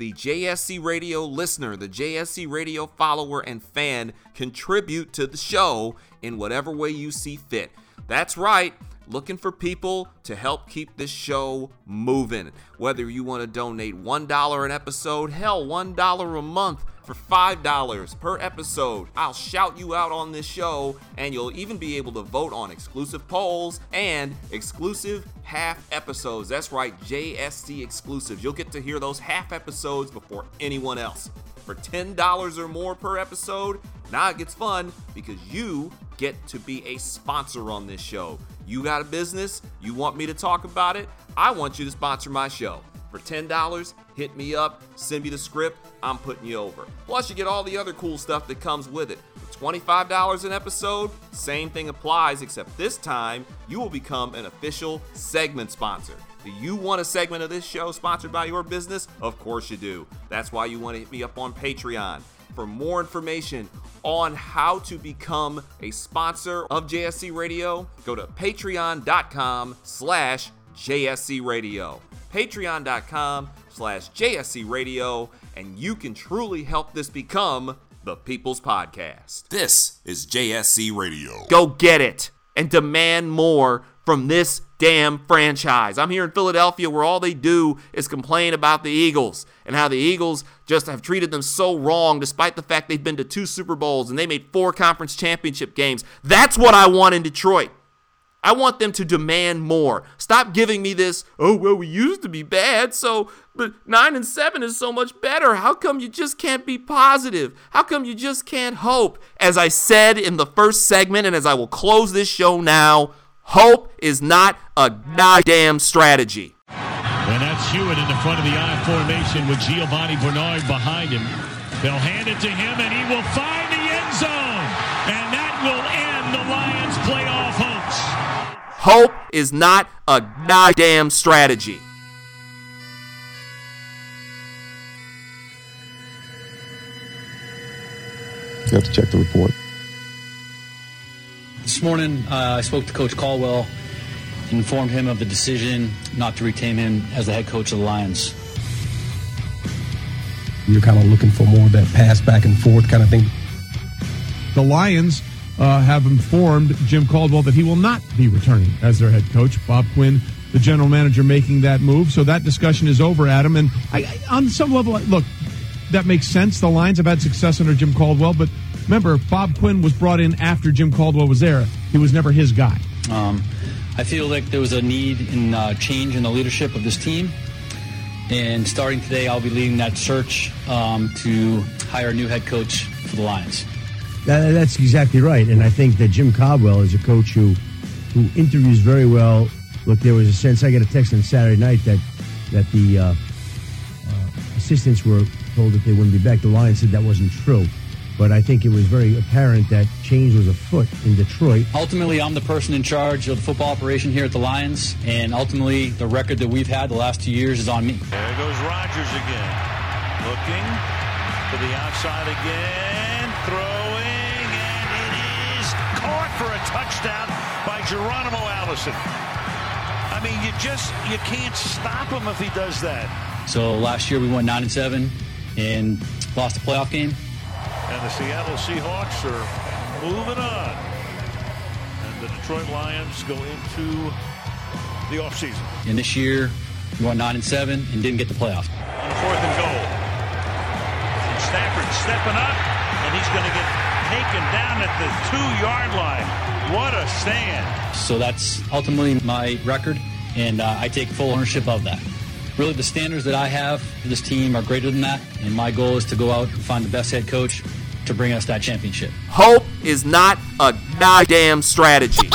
the JSC Radio listener, the JSC Radio follower and fan contribute to the show in whatever way you see fit. That's right, looking for people to help keep this show moving. Whether you want to donate $1 an episode, hell, $1 a month for $5 per episode. I'll shout you out on this show, and you'll even be able to vote on exclusive polls and exclusive half episodes. That's right, JSC exclusives. You'll get to hear those half episodes before anyone else. For $10 or more per episode, now it gets fun because you get to be a sponsor on this show. You got a business, you want me to talk about it, I want you to sponsor my show. For $10, hit me up, send me the script, I'm putting you over. Plus, you get all the other cool stuff that comes with it. For $25 an episode, same thing applies, except this time you will become an official segment sponsor. Do you want a segment of this show sponsored by your business? Of course you do. That's why you want to hit me up on Patreon. For more information on how to become a sponsor of JSC Radio, go to patreon.com slash JSC Radio. Patreon.com slash JSC Radio, and you can truly help this become the People's Podcast. This is JSC Radio. Go get it and demand more from this damn franchise. I'm here in Philadelphia where all they do is complain about the Eagles and how the Eagles just have treated them so wrong despite the fact they've been to two Super Bowls and they made four conference championship games. That's what I want in Detroit. I want them to demand more. Stop giving me this, oh, well, we used to be bad, so, but 9 and 7 is so much better. How come you just can't be positive? How come you just can't hope? As I said in the first segment, and as I will close this show now, hope is not a goddamn strategy. And that's Hewitt in the front of the I formation with Giovani Bernard behind him. They'll hand it to him, and he will find Hope is not a goddamn strategy. You have to check the report. This morning, uh, I spoke to Coach Caldwell, informed him of the decision not to retain him as the head coach of the Lions. You're kind of looking for more of that pass back and forth kind of thing. The Lions uh, have informed Jim Caldwell that he will not be returning as their head coach. Bob Quinn, the general manager, making that move. So that discussion is over, Adam. And I, I, on some level, look, that makes sense. The Lions have had success under Jim Caldwell, but remember, Bob Quinn was brought in after Jim Caldwell was there. He was never his guy. Um, I feel like there was a need in uh, change in the leadership of this team. And starting today, I'll be leading that search um, to hire a new head coach for the Lions. That, that's exactly right. And I think that Jim Caldwell is a coach who, who interviews very well. Look, there was a sense, I got a text on Saturday night that, that the uh, uh, assistants were told that they wouldn't be back. The Lions said that wasn't true. But I think it was very apparent that change was afoot in Detroit. Ultimately, I'm the person in charge of the football operation here at the Lions, and ultimately, the record that we've had the last two years is on me. There goes Rodgers again. Looking to the outside again. Throwing, for a touchdown by Geronimo Allison. I mean, you just you can't stop him if he does that. So last year we went nine and seven and lost the playoff game. And the Seattle Seahawks are moving on. And the Detroit Lions go into the offseason. And this year we went nine and seven and didn't get the playoff. On fourth and goal. And Stafford stepping up, and he's going to get taken down at the two-yard line. What a stand. So that's ultimately my record, and uh, I take full ownership of that. Really, the standards that I have for this team are greater than that, and my goal is to go out and find the best head coach to bring us that championship. Hope is not a goddamn strategy.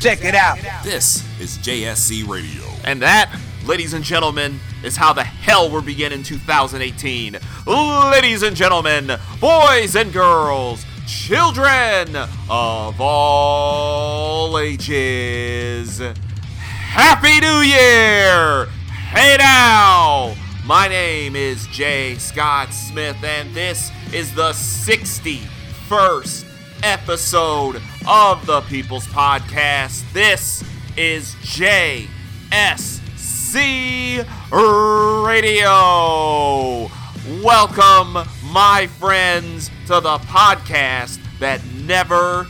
Check it out. This is JSC Radio. And that, ladies and gentlemen, is how the hell we're beginning 2018. Ladies and gentlemen, boys and girls, children of all ages. Happy New Year! Hey now! My name is Jay Scott Smith, and this is the 61st episode of the People's Podcast. This is JSC Radio. Welcome, my friends, to the podcast that never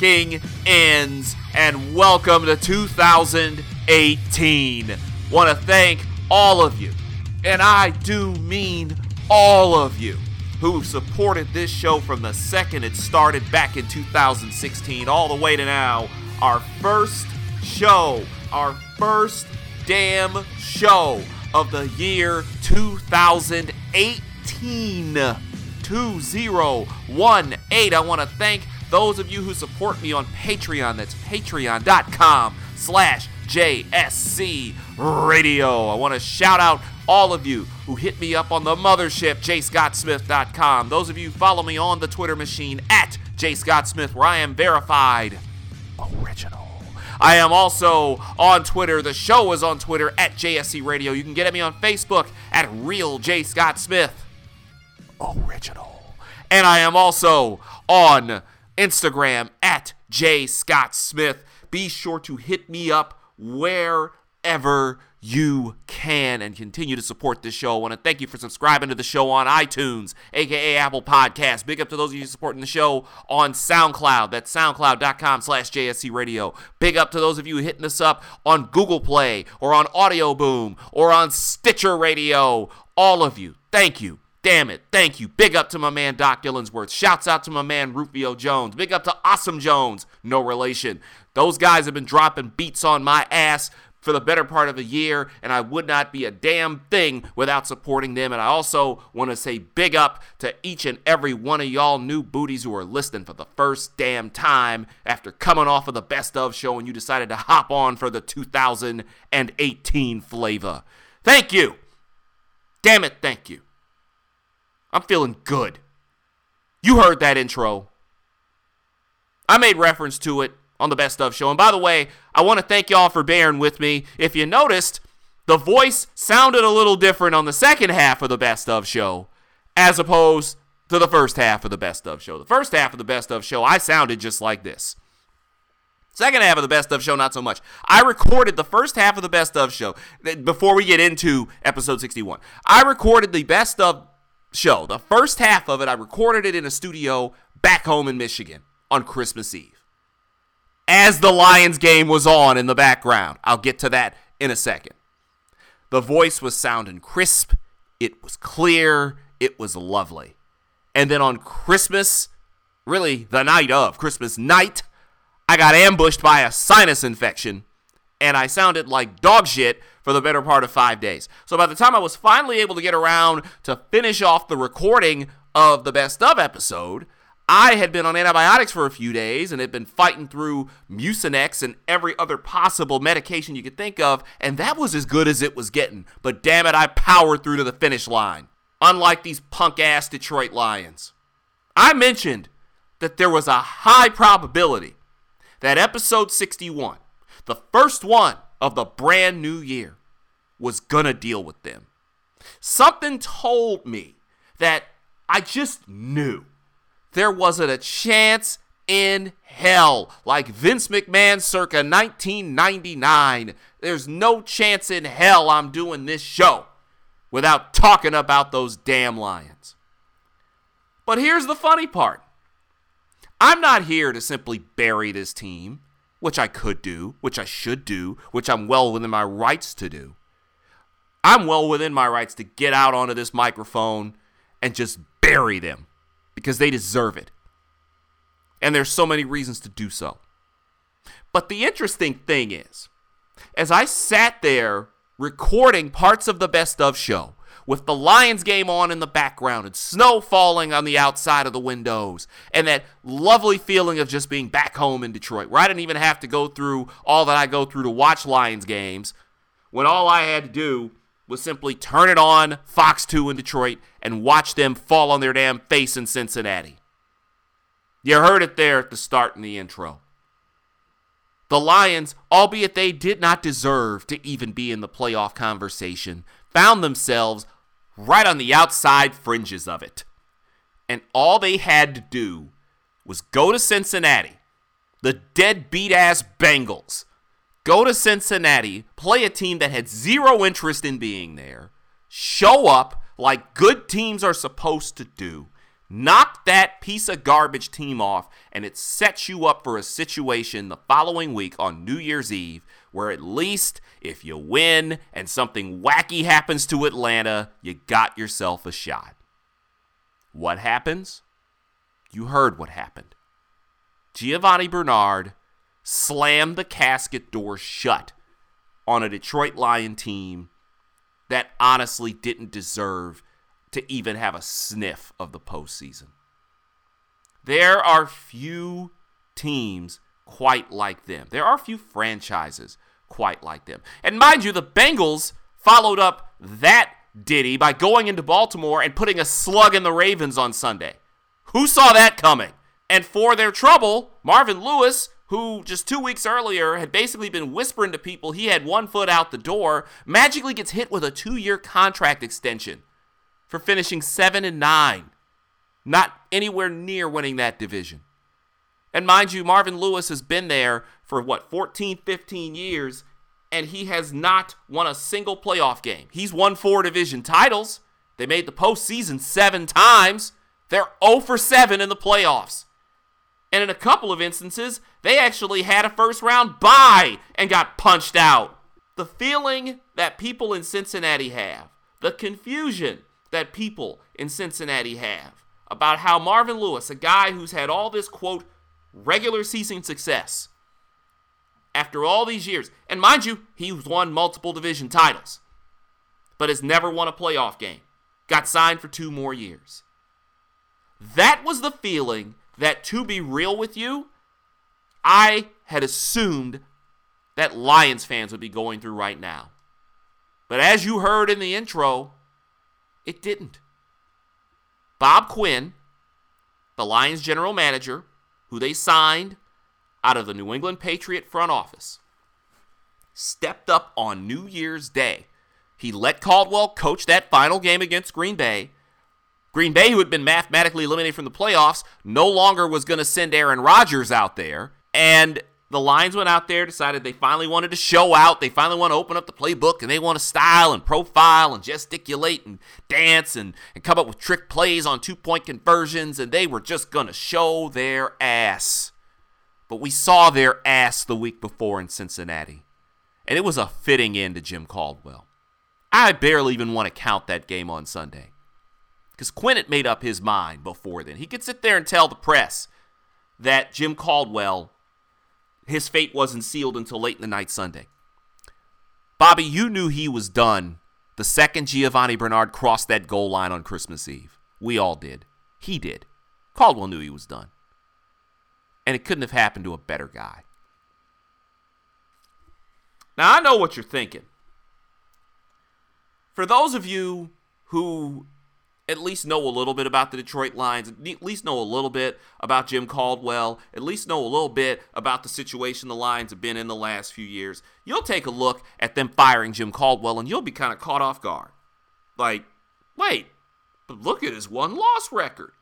king ends, and welcome to 2018. Want to thank all of you, and I do mean all of you, who supported this show from the second it started back in 2016 all the way to now. Our first show, our first damn show of the year 2018. 2018. I want to thank those of you who support me on Patreon. That's patreon.com slash JSC Radio. I want to shout out all of you who hit me up on the mothership, jscottsmith.com. Those of you follow me on the Twitter machine at jscottsmith, where I am verified original. I am also on Twitter. The show is on Twitter at JSC Radio. You can get at me on Facebook at Real J Scott Smith. Original. And I am also on Instagram at J Scott Smith. Be sure to hit me up wherever you can and continue to support this show. I want to thank you for subscribing to the show on iTunes, aka Apple Podcasts. Big up to those of you supporting the show on SoundCloud. That's soundcloud.com slash JSC Radio. Big up to those of you hitting us up on Google Play or on Audio Boom or on Stitcher Radio. All of you, thank you. Damn it. Thank you. Big up to my man Doc Dillingsworth. Shouts out to my man Rufio Jones. Big up to Awesome Jones. No relation. Those guys have been dropping beats on my ass for the better part of a year, and I would not be a damn thing without supporting them. And I also want to say big up to each and every one of y'all new booties who are listening for the first damn time after coming off of the best of show and you decided to hop on for the 2018 flavor. Thank you. Damn it, thank you. I'm feeling good. You heard that intro. I made reference to it on the Best of show. And by the way, I want to thank y'all for bearing with me. If you noticed, the voice sounded a little different on the second half of the Best of show as opposed to the first half of the Best of show. The first half of the Best of show, I sounded just like this. Second half of the Best of show, not so much. I recorded the first half of the Best of show before we get into episode 61. I recorded the Best of show. The first half of it, I recorded it in a studio back home in Michigan on Christmas Eve. As the Lions game was on in the background. I'll get to that in a second. The voice was sounding crisp, it was clear, it was lovely. And then on Christmas, really the night of Christmas night, I got ambushed by a sinus infection and I sounded like dog shit for the better part of five days. So by the time I was finally able to get around to finish off the recording of the best of episode, I had been on antibiotics for a few days and had been fighting through Mucinex and every other possible medication you could think of, and that was as good as it was getting. But damn it, I powered through to the finish line. Unlike these punk ass Detroit Lions. I mentioned that there was a high probability that episode 61, the first one of the brand new year, was gonna deal with them. Something told me that I just knew there wasn't a chance in hell. Like Vince McMahon circa 1999, there's no chance in hell I'm doing this show without talking about those damn Lions. But here's the funny part I'm not here to simply bury this team, which I could do, which I should do, which I'm well within my rights to do. I'm well within my rights to get out onto this microphone and just bury them because they deserve it. And there's so many reasons to do so. But the interesting thing is, as I sat there recording parts of the best of show with the Lions game on in the background and snow falling on the outside of the windows and that lovely feeling of just being back home in Detroit where I didn't even have to go through all that I go through to watch Lions games when all I had to do was simply turn it on Fox 2 in Detroit and watch them fall on their damn face in Cincinnati. You heard it there at the start in the intro. The Lions, albeit they did not deserve to even be in the playoff conversation, found themselves right on the outside fringes of it. And all they had to do was go to Cincinnati, the deadbeat ass Bengals, go to Cincinnati, play a team that had zero interest in being there, show up like good teams are supposed to do, knock that piece of garbage team off, and it sets you up for a situation the following week on New Year's Eve where at least if you win and something wacky happens to Atlanta, you got yourself a shot. What happens? You heard what happened. Giovani Bernard slammed the casket door shut on a Detroit Lion team that honestly didn't deserve to even have a sniff of the postseason. There are few teams quite like them. There are few franchises quite like them. And mind you, the Bengals followed up that ditty by going into Baltimore and putting a slug in the Ravens on Sunday. Who saw that coming? And for their trouble, Marvin Lewis, who just two weeks earlier had basically been whispering to people he had one foot out the door, magically gets hit with a two year contract extension for finishing 7 and 9, not anywhere near winning that division. And mind you, Marvin Lewis has been there for what, 14, 15 years, and he has not won a single playoff game. He's won four division titles. They made the postseason seven times. They're 0 for 7 in the playoffs. And in a couple of instances, they actually had a first round bye and got punched out. The feeling that people in Cincinnati have, the confusion that people in Cincinnati have about how Marvin Lewis, a guy who's had all this quote regular season success after all these years, and mind you, he's won multiple division titles, but has never won a playoff game, got signed for two more years. That was the feeling that, to be real with you, I had assumed that Lions fans would be going through right now. But as you heard in the intro, it didn't. Bob Quinn, the Lions general manager, who they signed out of the New England Patriot front office, stepped up on New Year's Day. He let Caldwell coach that final game against Green Bay. Green Bay, who had been mathematically eliminated from the playoffs, no longer was going to send Aaron Rodgers out there. And the Lions went out there, decided they finally wanted to show out. They finally want to open up the playbook and they want to style and profile and gesticulate and dance and, and come up with trick plays on two point conversions. And they were just going to show their ass. But we saw their ass the week before in Cincinnati. And it was a fitting end to Jim Caldwell. I barely even want to count that game on Sunday. Because Quinn had made up his mind before then. He could sit there and tell the press that Jim Caldwell his fate wasn't sealed until late in the night Sunday. Bobby, you knew he was done the second Giovani Bernard crossed that goal line on Christmas Eve. We all did. He did. Caldwell knew he was done. And it couldn't have happened to a better guy. Now, I know what you're thinking. For those of you who at least know a little bit about the Detroit Lions, at least know a little bit about Jim Caldwell, at least know a little bit about the situation the Lions have been in the last few years, you'll take a look at them firing Jim Caldwell and you'll be kind of caught off guard. Like, wait, but look at his won loss record.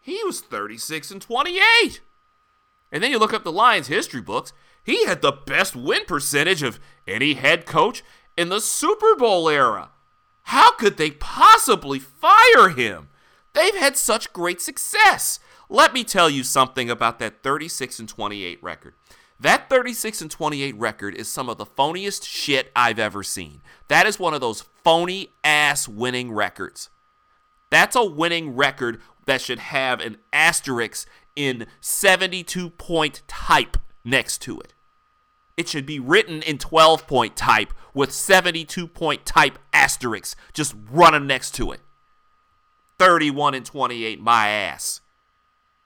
He was 36 and 28. And then you look up the Lions history books, he had the best win percentage of any head coach in the Super Bowl era. How could they possibly fire him? They've had such great success. Let me tell you something about that 36 and 28 record. That 36 and 28 record is some of the phoniest shit I've ever seen. That is one of those phony ass winning records. That's a winning record that should have an asterisk in 72 point type next to it. It should be written in 12 point type with 72 point type asterisks just running next to it. 31 and 28, my ass.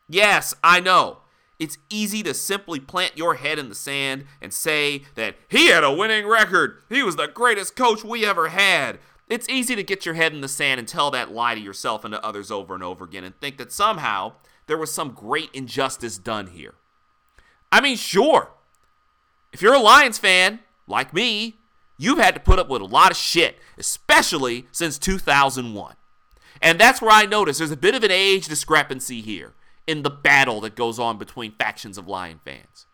Yes, I know. It's easy to simply plant your head in the sand and say that he had a winning record. He was the greatest coach we ever had. It's easy to get your head in the sand and tell that lie to yourself and to others over and over again and think that somehow there was some great injustice done here. I mean, sure, If you're a Lions fan, like me, you've had to put up with a lot of shit, especially since 2001. And that's where I notice there's a bit of an age discrepancy here in the battle that goes on between factions of Lion fans.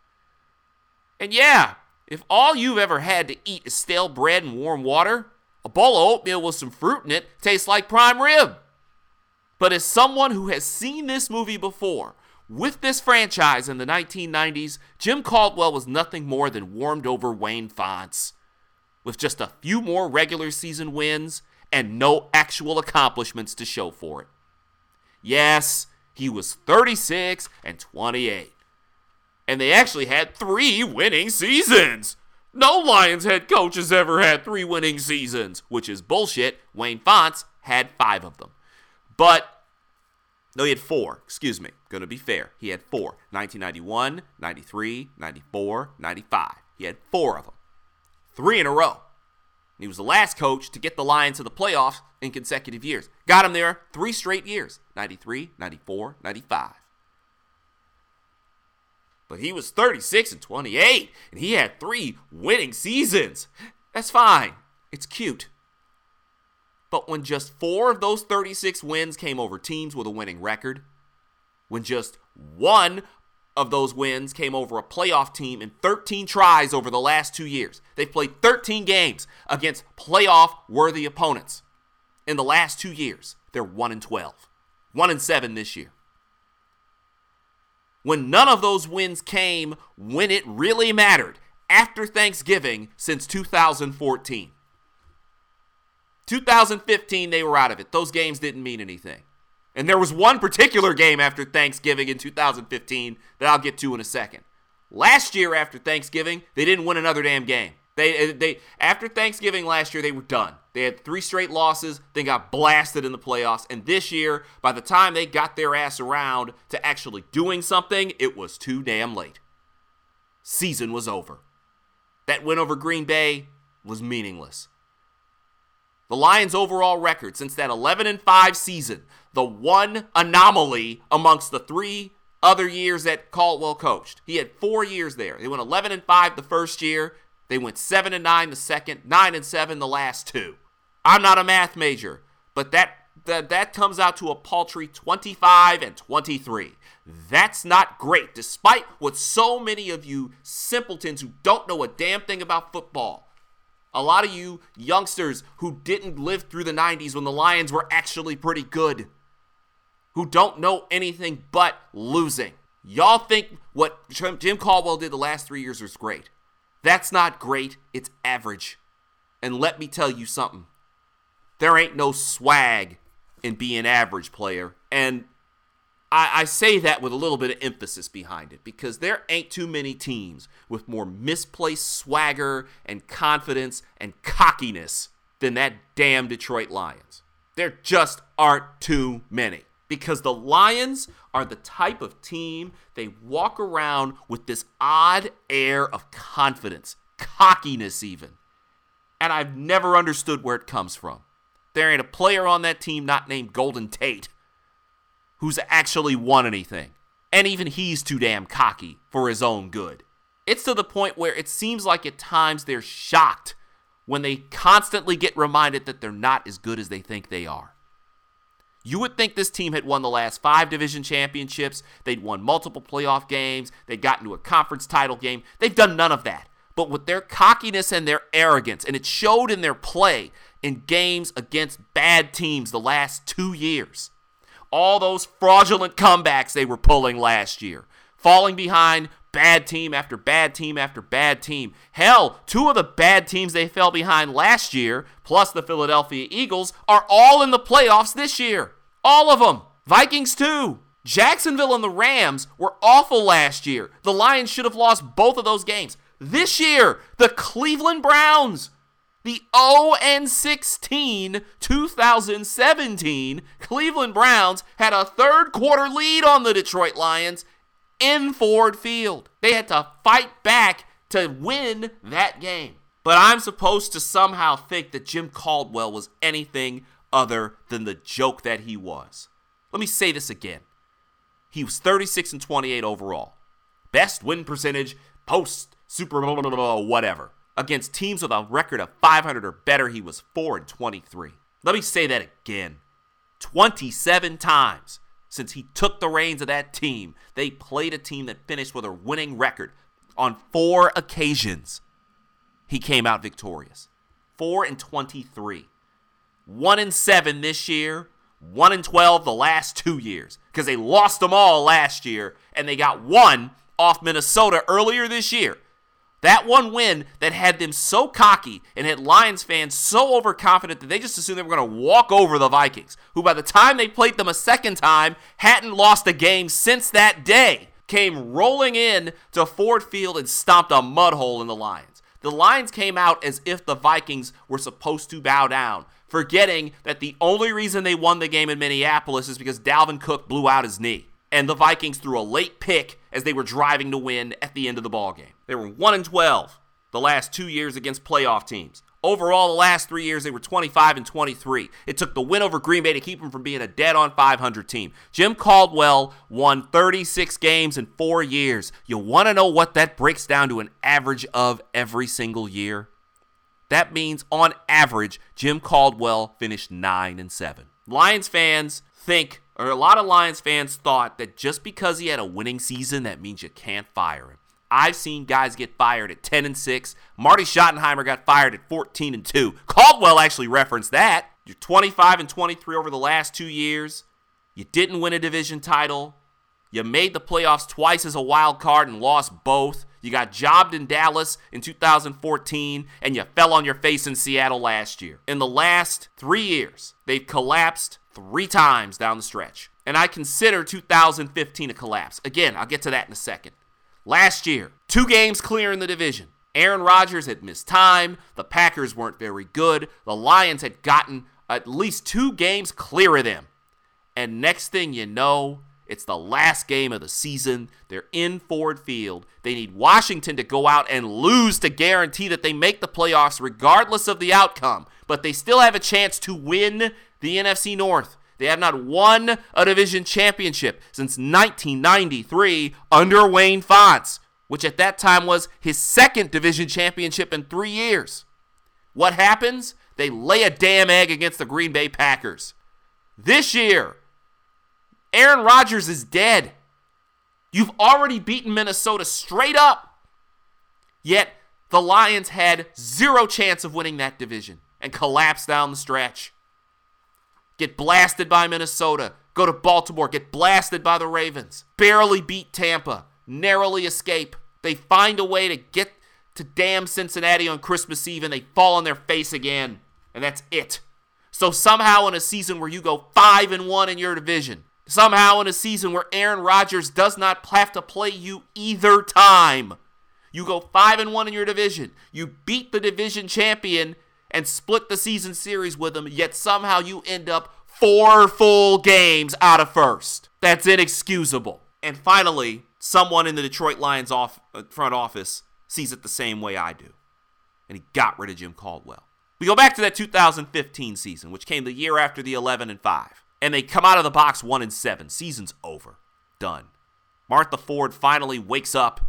And yeah, if all you've ever had to eat is stale bread and warm water, a bowl of oatmeal with some fruit in it tastes like prime rib. But as someone who has seen this movie before, with this franchise in the 1990s, Jim Caldwell was nothing more than warmed over Wayne Fontes. With just a few more regular season wins and no actual accomplishments to show for it. Yes, he was 36 and 28. And they actually had three winning seasons. No Lions head coach has ever had three winning seasons, which is bullshit. Wayne Fontes had five of them. But, no, he had four. Excuse me. Gonna be fair. He had four 1991, 93, 94, 95. He had four of them. Three in a row. He was the last coach to get the Lions to the playoffs in consecutive years. Got him there three straight years 93, 94, 95. But he was 36 and 28, and he had three winning seasons. That's fine. It's cute. But when just four of those 36 wins came over teams with a winning record, when just one of those wins came over a playoff team in 13 tries over the last two years. They've played 13 games against playoff worthy opponents. In the last two years, they're 1 and 12, 1 and 7 this year. When none of those wins came when it really mattered after Thanksgiving since 2014. 2015, they were out of it. Those games didn't mean anything. And there was one particular game after Thanksgiving in 2015 that I'll get to in a second. Last year after Thanksgiving, they didn't win another damn game. They uh, they after Thanksgiving last year they were done. They had three straight losses, then got blasted in the playoffs, and this year by the time they got their ass around to actually doing something, it was too damn late. Season was over. That win over Green Bay was meaningless. The Lions' overall record since that 11 and 5 season, the one anomaly amongst the three other years that Caldwell coached. He had 4 years there. They went 11 and 5 the first year, they went 7 and 9 the second, 9 and 7 the last two. I'm not a math major, but that that, that comes out to a paltry 25 and 23. That's not great, despite what so many of you simpletons who don't know a damn thing about football a lot of you youngsters who didn't live through the 90s when the Lions were actually pretty good, who don't know anything but losing. Y'all think what Jim Caldwell did the last three years was great. That's not great, it's average. And let me tell you something there ain't no swag in being average player. And I, I, say that with a little bit of emphasis behind it because there ain't too many teams with more misplaced swagger and confidence and cockiness than that damn Detroit Lions. There just aren't too many because the Lions are the type of team they walk around with this odd air of confidence, cockiness, even. And I've never understood where it comes from. There ain't a player on that team not named Golden Tate who's actually won anything. And even he's too damn cocky for his own good. It's to the point where it seems like at times they're shocked when they constantly get reminded that they're not as good as they think they are. You would think this team had won the last five division championships, they'd won multiple playoff games, they'd gotten to a conference title game. They've done none of that. But with their cockiness and their arrogance, and it showed in their play in games against bad teams the last two years, all those fraudulent comebacks they were pulling last year, falling behind bad team after bad team after bad team. Hell, two of the bad teams they fell behind last year, plus the Philadelphia Eagles, are all in the playoffs this year. All of them. Vikings, too. Jacksonville and the Rams were awful last year. The Lions should have lost both of those games. This year, the Cleveland Browns the 0 and 16 2017 Cleveland Browns had a third quarter lead on the Detroit Lions in Ford Field. They had to fight back to win that game. But I'm supposed to somehow think that Jim Caldwell was anything other than the joke that he was. Let me say this again. He was 36 and 28 overall. Best win percentage post Super Bowl, whatever. Against teams with a record of 500 or better, he was 4 and 23. Let me say that again. 27 times since he took the reins of that team, they played a team that finished with a winning record. On four occasions, he came out victorious. 4 and 23. 1 and 7 this year, 1 and 12 the last 2 years because they lost them all last year and they got one off Minnesota earlier this year. That one win that had them so cocky and had Lions fans so overconfident that they just assumed they were going to walk over the Vikings, who by the time they played them a second time hadn't lost a game since that day, came rolling in to Ford Field and stomped a mud hole in the Lions. The Lions came out as if the Vikings were supposed to bow down, forgetting that the only reason they won the game in Minneapolis is because Dalvin Cook blew out his knee and the Vikings threw a late pick as they were driving to win at the end of the ball game. They were 1 and 12 the last 2 years against playoff teams. Overall, the last 3 years they were 25 and 23. It took the win over Green Bay to keep them from being a dead on 500 team. Jim Caldwell won 36 games in 4 years. You want to know what that breaks down to an average of every single year? That means on average Jim Caldwell finished 9 and 7. Lions fans think or a lot of Lions fans thought that just because he had a winning season, that means you can't fire him. I've seen guys get fired at 10 and 6. Marty Schottenheimer got fired at 14 and 2. Caldwell actually referenced that. You're 25 and 23 over the last two years. You didn't win a division title. You made the playoffs twice as a wild card and lost both. You got jobbed in Dallas in 2014, and you fell on your face in Seattle last year. In the last three years, they've collapsed three times down the stretch. And I consider 2015 a collapse. Again, I'll get to that in a second. Last year, two games clear in the division. Aaron Rodgers had missed time. The Packers weren't very good. The Lions had gotten at least two games clear of them. And next thing you know, it's the last game of the season. They're in Ford Field. They need Washington to go out and lose to guarantee that they make the playoffs regardless of the outcome. But they still have a chance to win the NFC North. They have not won a division championship since 1993 under Wayne Fontes, which at that time was his second division championship in three years. What happens? They lay a damn egg against the Green Bay Packers. This year, Aaron Rodgers is dead. You've already beaten Minnesota straight up. Yet the Lions had zero chance of winning that division and collapsed down the stretch. Get blasted by Minnesota. Go to Baltimore. Get blasted by the Ravens. Barely beat Tampa. Narrowly escape. They find a way to get to damn Cincinnati on Christmas Eve and they fall on their face again. And that's it. So somehow in a season where you go 5 and 1 in your division, Somehow, in a season where Aaron Rodgers does not have to play you either time, you go 5 and 1 in your division. You beat the division champion and split the season series with them, yet somehow you end up four full games out of first. That's inexcusable. And finally, someone in the Detroit Lions off, uh, front office sees it the same way I do. And he got rid of Jim Caldwell. We go back to that 2015 season, which came the year after the 11 and 5 and they come out of the box one and seven. Season's over. Done. Martha Ford finally wakes up,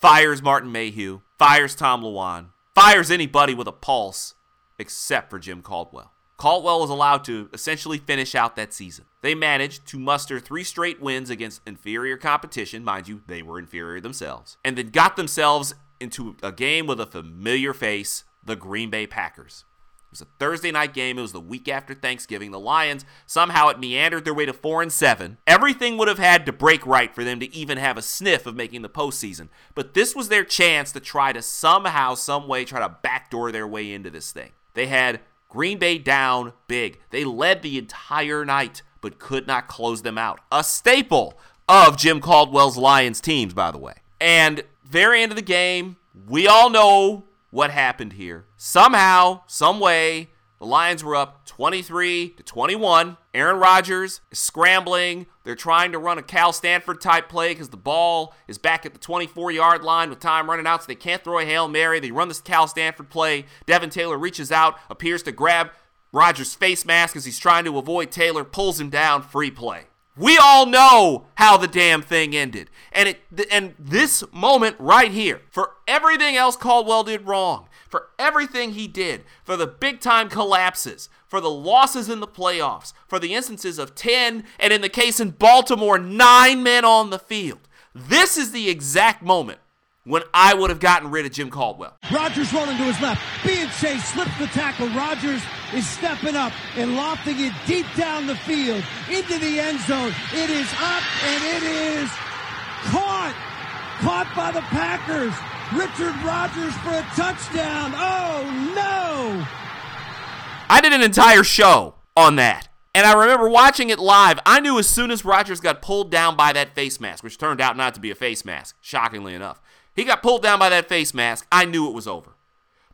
fires Martin Mayhew, fires Tom Lewand, fires anybody with a pulse except for Jim Caldwell. Caldwell was allowed to essentially finish out that season. They managed to muster three straight wins against inferior competition. Mind you, they were inferior themselves. And then got themselves into a game with a familiar face, the Green Bay Packers was a Thursday night game. It was the week after Thanksgiving. The Lions somehow it meandered their way to four and seven. Everything would have had to break right for them to even have a sniff of making the postseason. But this was their chance to try to somehow, some way, try to backdoor their way into this thing. They had Green Bay down big. They led the entire night, but could not close them out. A staple of Jim Caldwell's Lions teams, by the way. And very end of the game, we all know what happened here. Somehow, some way, the Lions were up 23 to 21. Aaron Rodgers is scrambling. They're trying to run a Cal Stanford type play because the ball is back at the 24 yard line with time running out, so they can't throw a Hail Mary. They run this Cal Stanford play. Devin Taylor reaches out, appears to grab Rodgers' face mask as he's trying to avoid Taylor, pulls him down, free play. We all know how the damn thing ended. And it and this moment right here, for everything else Caldwell did wrong, for everything he did, for the big time collapses, for the losses in the playoffs, for the instances of 10, and in the case in Baltimore, nine men on the field. This is the exact moment when I would have gotten rid of Jim Caldwell. Rodgers rolling to his left. Being chased, slips the tackle. Rodgers is stepping up and lofting it deep down the field into the end zone. It is up and it is caught. Caught by the Packers. Richard Rodgers for a touchdown. Oh no! I did an entire show on that. And I remember watching it live. I knew as soon as Rodgers got pulled down by that face mask, which turned out not to be a face mask, shockingly enough. He got pulled down by that face mask. I knew it was over.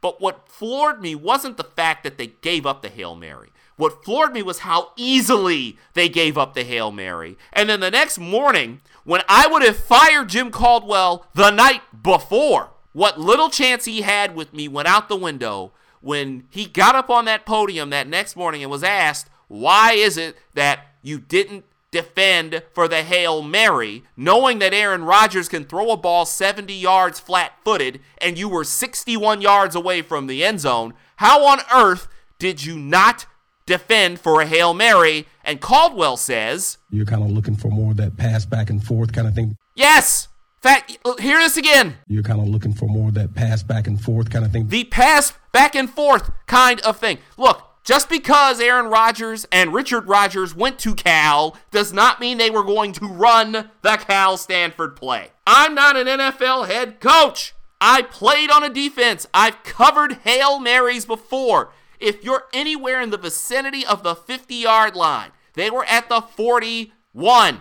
But what floored me wasn't the fact that they gave up the Hail Mary. What floored me was how easily they gave up the Hail Mary. And then the next morning, when I would have fired Jim Caldwell the night before, what little chance he had with me went out the window when he got up on that podium that next morning and was asked, Why is it that you didn't defend for the Hail Mary, knowing that Aaron Rodgers can throw a ball 70 yards flat footed and you were 61 yards away from the end zone. How on earth did you not defend for a Hail Mary? And Caldwell says, You're kind of looking for more of that pass back and forth kind of thing. Yes. Fact, hear this again. You're kind of looking for more of that pass back and forth kind of thing. The pass back and forth kind of thing. Look, just because Aaron Rodgers and Richard Rodgers went to Cal does not mean they were going to run the Cal Stanford play. I'm not an NFL head coach. I played on a defense. I've covered Hail Marys before. If you're anywhere in the vicinity of the 50 yard line, they were at the 41.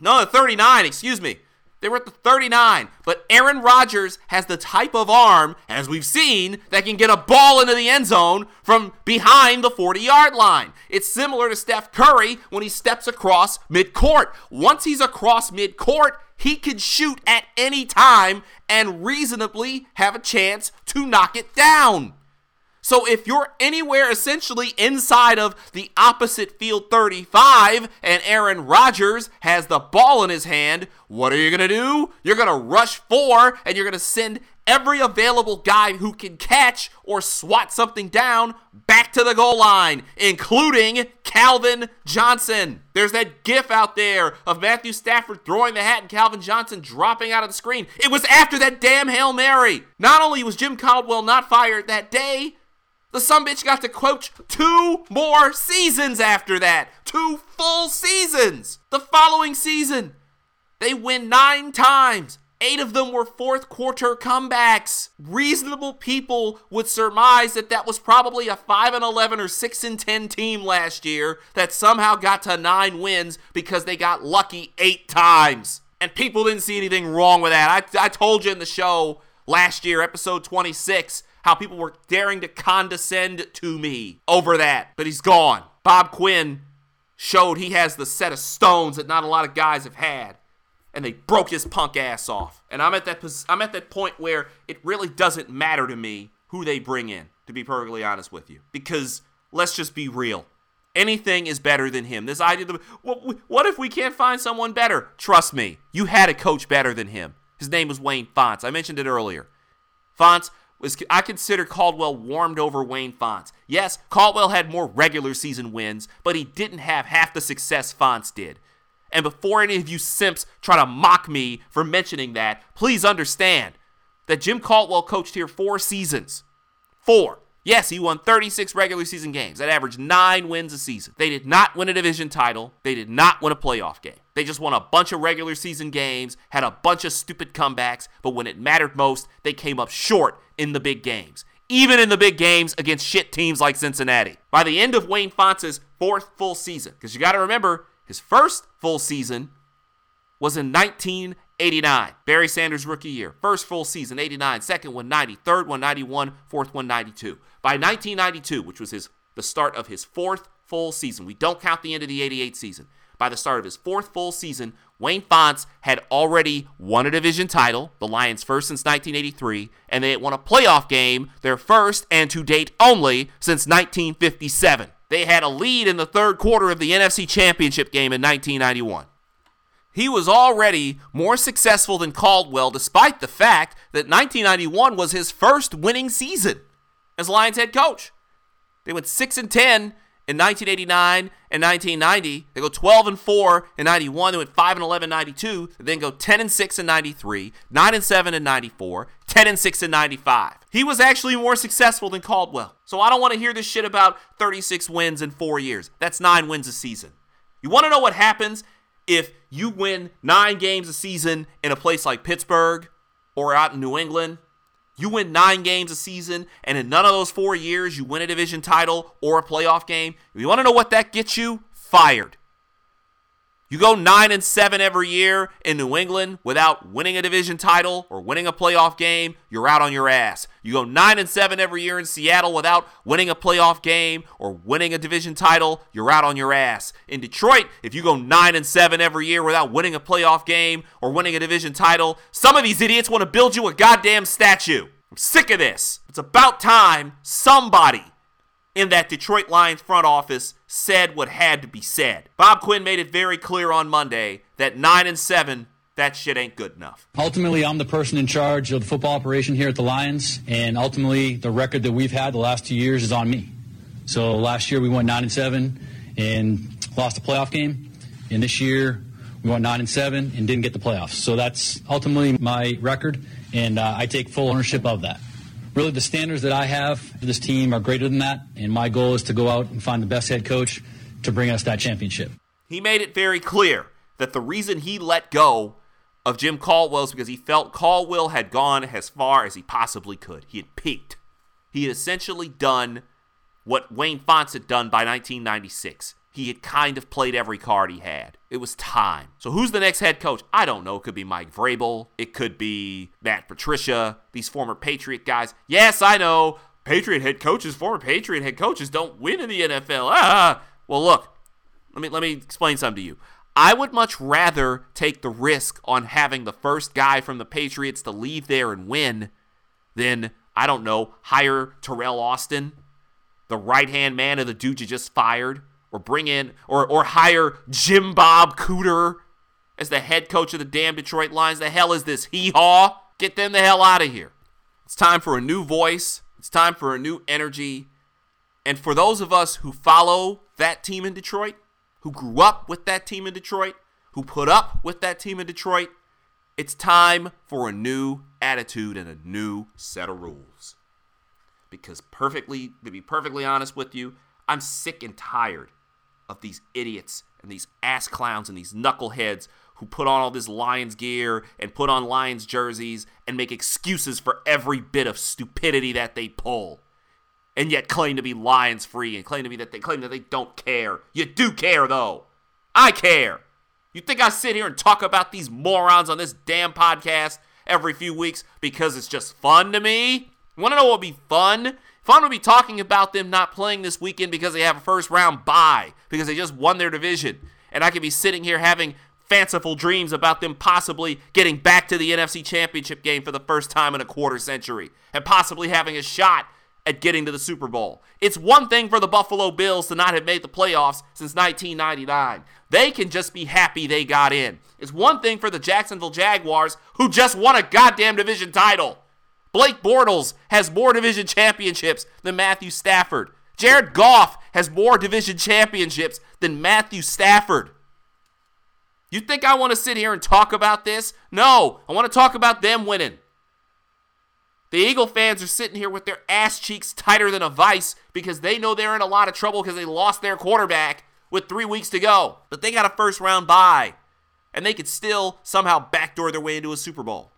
No, the 39, excuse me. They were at the 39. But Aaron Rodgers has the type of arm, as we've seen, that can get a ball into the end zone from behind the 40 yard line. It's similar to Steph Curry when he steps across midcourt. Once he's across midcourt, he can shoot at any time and reasonably have a chance to knock it down. So if you're anywhere essentially inside of the opposite field 35 and Aaron Rodgers has the ball in his hand, what are you going to do? You're going to rush four and you're going to send every available guy who can catch or swat something down back to the goal line, including Calvin Johnson. There's that gif out there of Matthew Stafford throwing the hat and Calvin Johnson dropping out of the screen. It was after that damn Hail Mary. Not only was Jim Caldwell not fired that day, the some bitch got to coach two more seasons after that. Two full seasons. The following season, they win nine times. Eight of them were fourth quarter comebacks. Reasonable people would surmise that that was probably a 5 and 11 or 6 and 10 team last year that somehow got to 9 wins because they got lucky 8 times. And people didn't see anything wrong with that. I, I told you in the show last year, episode 26, how people were daring to condescend to me over that, but he's gone. Bob Quinn showed he has the set of stones that not a lot of guys have had, and they broke his punk ass off. And I'm at that I'm at that point where it really doesn't matter to me who they bring in, to be perfectly honest with you, because let's just be real. Anything is better than him. This idea of what, what if we can't find someone better? Trust me, you had a coach better than him. His name was Wayne Fontes. I mentioned it earlier. Fontes was I consider Caldwell warmed over Wayne Fontes. Yes, Caldwell had more regular season wins, but he didn't have half the success Fontes did. And before any of you simps try to mock me for mentioning that, please understand that Jim Caldwell coached here four seasons. Four. Yes, he won 36 regular season games. That averaged nine wins a season. They did not win a division title. They did not win a playoff game. They just won a bunch of regular season games, had a bunch of stupid comebacks, but when it mattered most, they came up short in the big games. Even in the big games against shit teams like Cincinnati. By the end of Wayne Fontes' fourth full season, because you got to remember, his first full season was in 19 89. Barry Sanders rookie year. First full season, 89. Second one, 90. Third one, 91. Fourth one, 92. By 1992, which was his the start of his fourth full season, we don't count the end of the 88 season. By the start of his fourth full season, Wayne Fontes had already won a division title, the Lions' first since 1983, and they had won a playoff game, their first and to date only since 1957. they had a lead in the third quarter of the NFC Championship game in 1991. He was already more successful than Caldwell, despite the fact that 1991 was his first winning season as Lions head coach. They went 6 and 10 in 1989 and 1990. They go 12 and 4 in 91. They went 5 and 11 in 92. They then go 10 and 6 in 93, 9 and 7 in 94, 10 and 6 in 95. He was actually more successful than Caldwell. So I don't want to hear this shit about 36 wins in 4 years. That's 9 wins a season. You want to know what happens if you win 9 games a season in a place like Pittsburgh or out in New England you win nine games a season, and in none of those four years, you win a division title or a playoff game. You want to know what that gets you? Fired. You go nine and seven every year in New England without winning a division title or winning a playoff game, you're out on your ass. You go nine and seven every year in Seattle without winning a playoff game or winning a division title, you're out on your ass. In Detroit, if you go nine and seven every year without winning a playoff game or winning a division title, some of these idiots want to build you a goddamn statue. I'm sick of this. It's about time somebody in that Detroit Lions front office said what had to be said. Bob Quinn made it very clear on Monday that 9 and 7 that shit ain't good enough. Ultimately, I'm the person in charge of the football operation here at the Lions, and ultimately, the record that we've had the last two years is on me. So last year we went nine and seven and lost a playoff game, and this year we went nine and seven and didn't get the playoffs. So that's ultimately my record, and uh, I take full ownership of that really the standards that I have for this team are greater than that, and my goal is to go out and find the best head coach to bring us that championship. He made it very clear that the reason he let go of Jim Caldwell is because he felt Caldwell had gone as far as he possibly could. He had peaked. He had essentially done what Wayne Fontes had done by 1996. He had kind of played every card he had. It was time. So who's the next head coach? I don't know. It could be Mike Vrabel. It could be Matt Patricia. These former Patriot guys. Yes, I know. Patriot head coaches, former Patriot head coaches don't win in the NFL. Ah. Well, look. Let me let me explain something to you. I would much rather take the risk on having the first guy from the Patriots to leave there and win than I don't know, hire Teryl Austin, the right-hand man of the dude you just fired or bring in or or hire Jim Bob Cooter as the head coach of the damn Detroit Lions. The hell is this hee haw? Get them the hell out of here. It's time for a new voice. It's time for a new energy. And for those of us who follow that team in Detroit, who grew up with that team in Detroit, who put up with that team in Detroit, it's time for a new attitude and a new set of rules. Because perfectly, to be perfectly honest with you, I'm sick and tired of these idiots and these ass clowns and these knuckleheads who put on all this Lions gear and put on Lions jerseys and make excuses for every bit of stupidity that they pull. And yet claim to be Lions free and claim to be that they claim that they don't care. You do care though. I care. You think I sit here and talk about these morons on this damn podcast every few weeks because it's just fun to me? Want to know what would be fun? Fun would be talking about them not playing this weekend because they have a first round bye, because they just won their division. And I could be sitting here having fanciful dreams about them possibly getting back to the NFC Championship game for the first time in a quarter century and possibly having a shot at getting to the Super Bowl. It's one thing for the Buffalo Bills to not have made the playoffs since 1999. They can just be happy they got in. It's one thing for the Jacksonville Jaguars, who just won a goddamn division title. Blake Bortles has more division championships than Matthew Stafford. Jared Goff has more division championships than Matthew Stafford. You think I want to sit here and talk about this? No, I want to talk about them winning. The Eagle fans are sitting here with their ass cheeks tighter than a vice because they know they're in a lot of trouble because they lost their quarterback with three weeks to go. But they got a first round bye, and they could still somehow backdoor their way into a Super Bowl.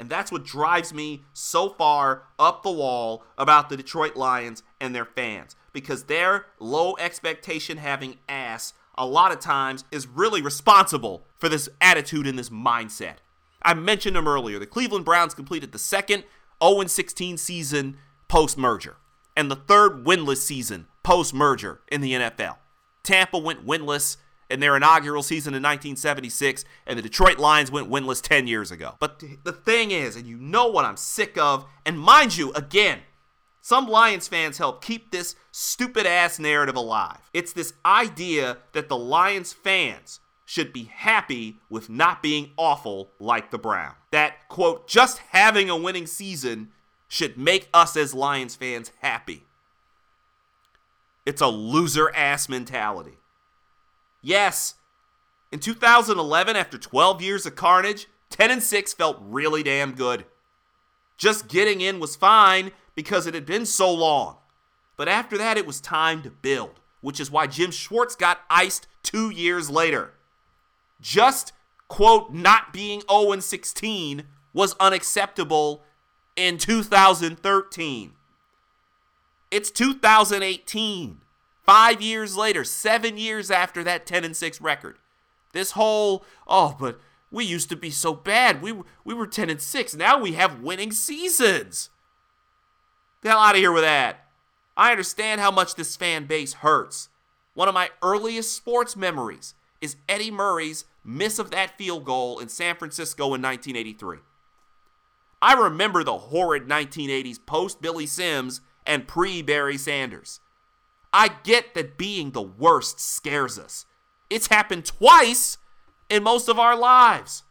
And that's what drives me so far up the wall about the Detroit Lions and their fans. Because their low expectation having ass a lot of times is really responsible for this attitude and this mindset. I mentioned them earlier. The Cleveland Browns completed the second 0 16 season post merger and the third winless season post merger in the NFL. Tampa went winless in their inaugural season in 1976, and the Detroit Lions went winless 10 years ago. But the thing is, and you know what I'm sick of, and mind you, again, Some Lions fans help keep this stupid ass narrative alive. It's this idea that the Lions fans should be happy with not being awful like the Brown. That, quote, just having a winning season should make us as Lions fans happy. It's a loser ass mentality. Yes, in 2011, after 12 years of carnage, 10 and 6 felt really damn good. Just getting in was fine because it had been so long. But after that, it was time to build, which is why Jim Schwartz got iced two years later. Just, quote, not being 0 16 was unacceptable in 2013. It's 2018. Five years later, seven years after that 10 and 6 record. This whole, oh, but we used to be so bad. We, we were 10 and 6. Now we have winning seasons. The hell out of here with that. I understand how much this fan base hurts. One of my earliest sports memories is Eddie Murray's miss of that field goal in San Francisco in 1983. I remember the horrid 1980s post Billy Sims and pre Barry Sanders. I get that being the worst scares us. It's happened twice in most of our lives.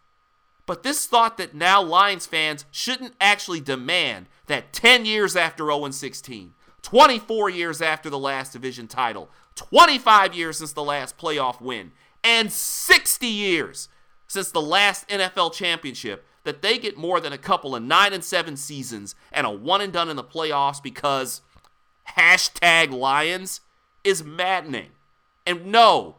But this thought that now Lions fans shouldn't actually demand that 10 years after 0 16, 24 years after the last division title, 25 years since the last playoff win, and 60 years since the last NFL championship, that they get more than a couple of 9 and 7 seasons and a one and done in the playoffs because hashtag Lions is maddening. And no,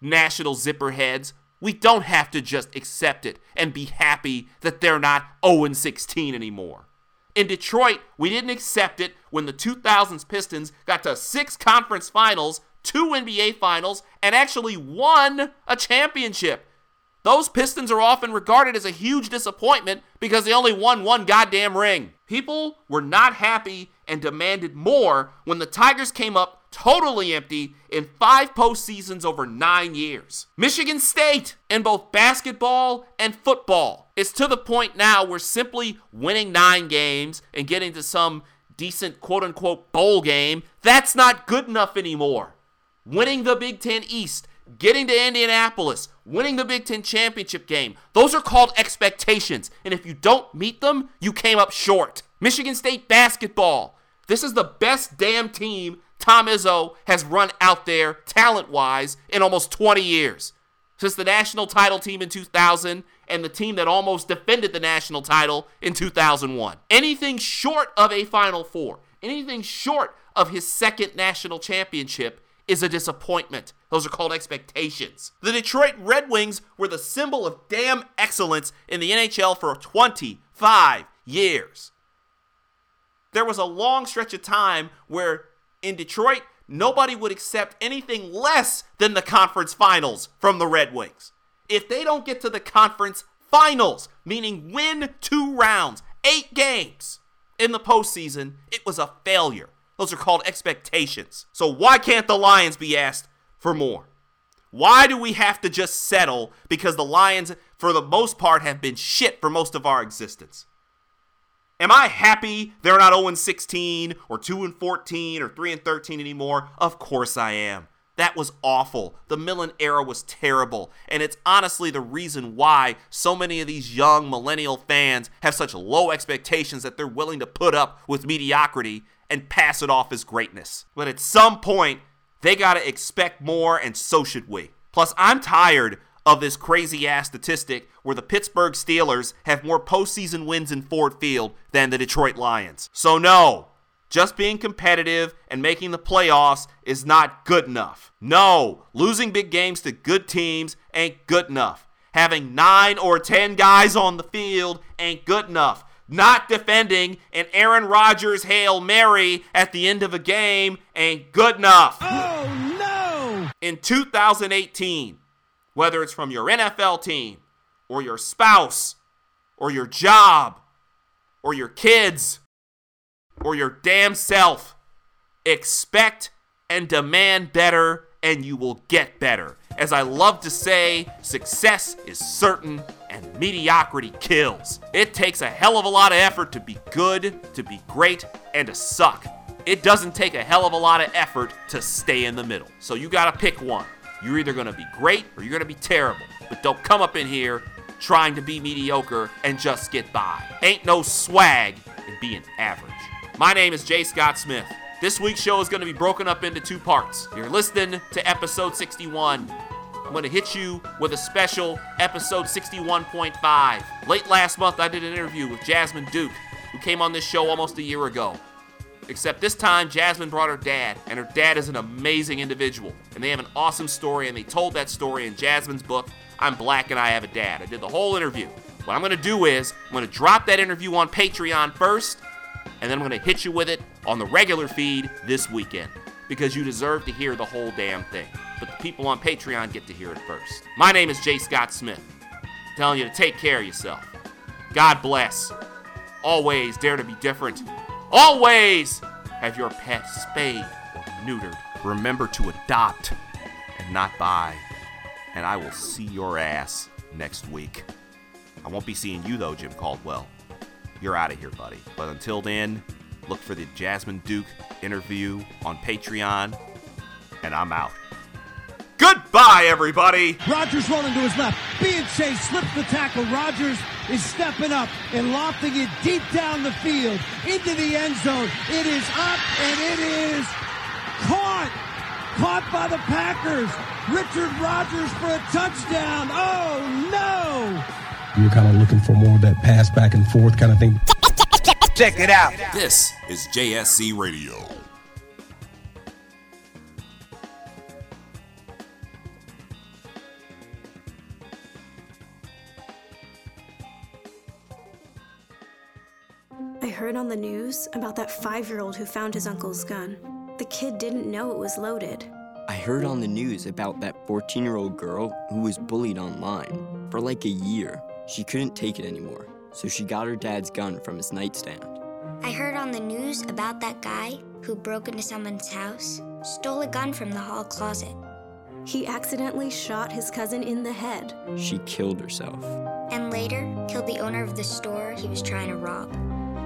national zipperheads, we don't have to just accept it and be happy that they're not 0 16 anymore. In Detroit, we didn't accept it when the 2000s Pistons got to six conference finals, two NBA finals, and actually won a championship. Those Pistons are often regarded as a huge disappointment because they only won one goddamn ring. People were not happy and demanded more when the Tigers came up totally empty in five postseasons over nine years. Michigan State in both basketball and football. is to the point now where simply winning nine games and getting to some decent quote unquote bowl game, that's not good enough anymore. Winning the Big Ten East, getting to Indianapolis, winning the Big Ten championship game, those are called expectations. And if you don't meet them, you came up short. Michigan State basketball. This is the best damn team Tom Izzo has run out there talent wise in almost 20 years. Since the national title team in 2000 and the team that almost defended the national title in 2001. Anything short of a Final Four, anything short of his second national championship is a disappointment. Those are called expectations. The Detroit Red Wings were the symbol of damn excellence in the NHL for 25 years. There was a long stretch of time where in Detroit, nobody would accept anything less than the conference finals from the Red Wings. If they don't get to the conference finals, meaning win two rounds, eight games in the postseason, it was a failure. Those are called expectations. So why can't the Lions be asked for more? Why do we have to just settle because the Lions, for the most part, have been shit for most of our existence? Am I happy they're not 0 16 or 2 and 14 or 3 and 13 anymore? Of course I am. That was awful. The Millen era was terrible. And it's honestly the reason why so many of these young millennial fans have such low expectations that they're willing to put up with mediocrity and pass it off as greatness. But at some point, they got to expect more, and so should we. Plus, I'm tired of this crazy ass statistic where the Pittsburgh Steelers have more postseason wins in Ford Field than the Detroit Lions. So, no, just being competitive and making the playoffs is not good enough. No, losing big games to good teams ain't good enough. Having nine or ten guys on the field ain't good enough. Not defending an Aaron Rodgers Hail Mary at the end of a game ain't good enough. Oh, no! In 2018, whether it's from your NFL team or your spouse or your job or your kids or your damn self. Expect and demand better, and you will get better. As I love to say, success is certain and mediocrity kills. It takes a hell of a lot of effort to be good, to be great, and to suck. It doesn't take a hell of a lot of effort to stay in the middle. So you gotta pick one. You're either gonna be great or you're gonna be terrible. But don't come up in here trying to be mediocre and just get by. Ain't no swag in being average. My name is Jay Scott Smith. This week's show is going to be broken up into two parts. You're listening to episode 61. I'm going to hit you with a special episode 61.5. Late last month, I did an interview with Jasmine Duke, who came on this show almost a year ago. Except this time, Jasmine brought her dad, and her dad is an amazing individual. And they have an awesome story, and they told that story in Jasmine's book, I'm Black and I Have a Dad. I did the whole interview. What I'm going to do is, I'm going to drop that interview on Patreon first, and then I'm going to hit you with it on the regular feed this weekend because you deserve to hear the whole damn thing. But the people on Patreon get to hear it first. My name is Jay Scott Smith, telling you to take care of yourself. God bless. Always dare to be different. Always have your pet spayed or neutered. Remember to adopt and not buy. And I will see your ass next week. I won't be seeing you though, Jim Caldwell you're out of here, buddy. But until then, look for the Jasmine Duke interview on Patreon, and I'm out. Goodbye, everybody. Rodgers rolling to his left. Being chased, slips the tackle. Rodgers is stepping up and lofting it deep down the field into the end zone. It is up and it is caught. Caught by the Packers. Richard Rodgers for a touchdown. Oh. You're kind of looking for more of that pass back and forth kind of thing. Check it out. This is JSC Radio. I heard on the news about that five year old who found his uncle's gun. The kid didn't know it was loaded. I heard on the news about that 14 year old girl who was bullied online for like a year. She couldn't take it anymore, so she got her dad's gun from his nightstand. I heard on the news about that guy who broke into someone's house, stole a gun from the hall closet. He accidentally shot his cousin in the head. She killed herself. And later, killed the owner of the store he was trying to rob.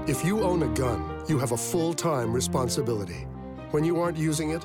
If you own a gun, you have a full time responsibility. When you aren't using it,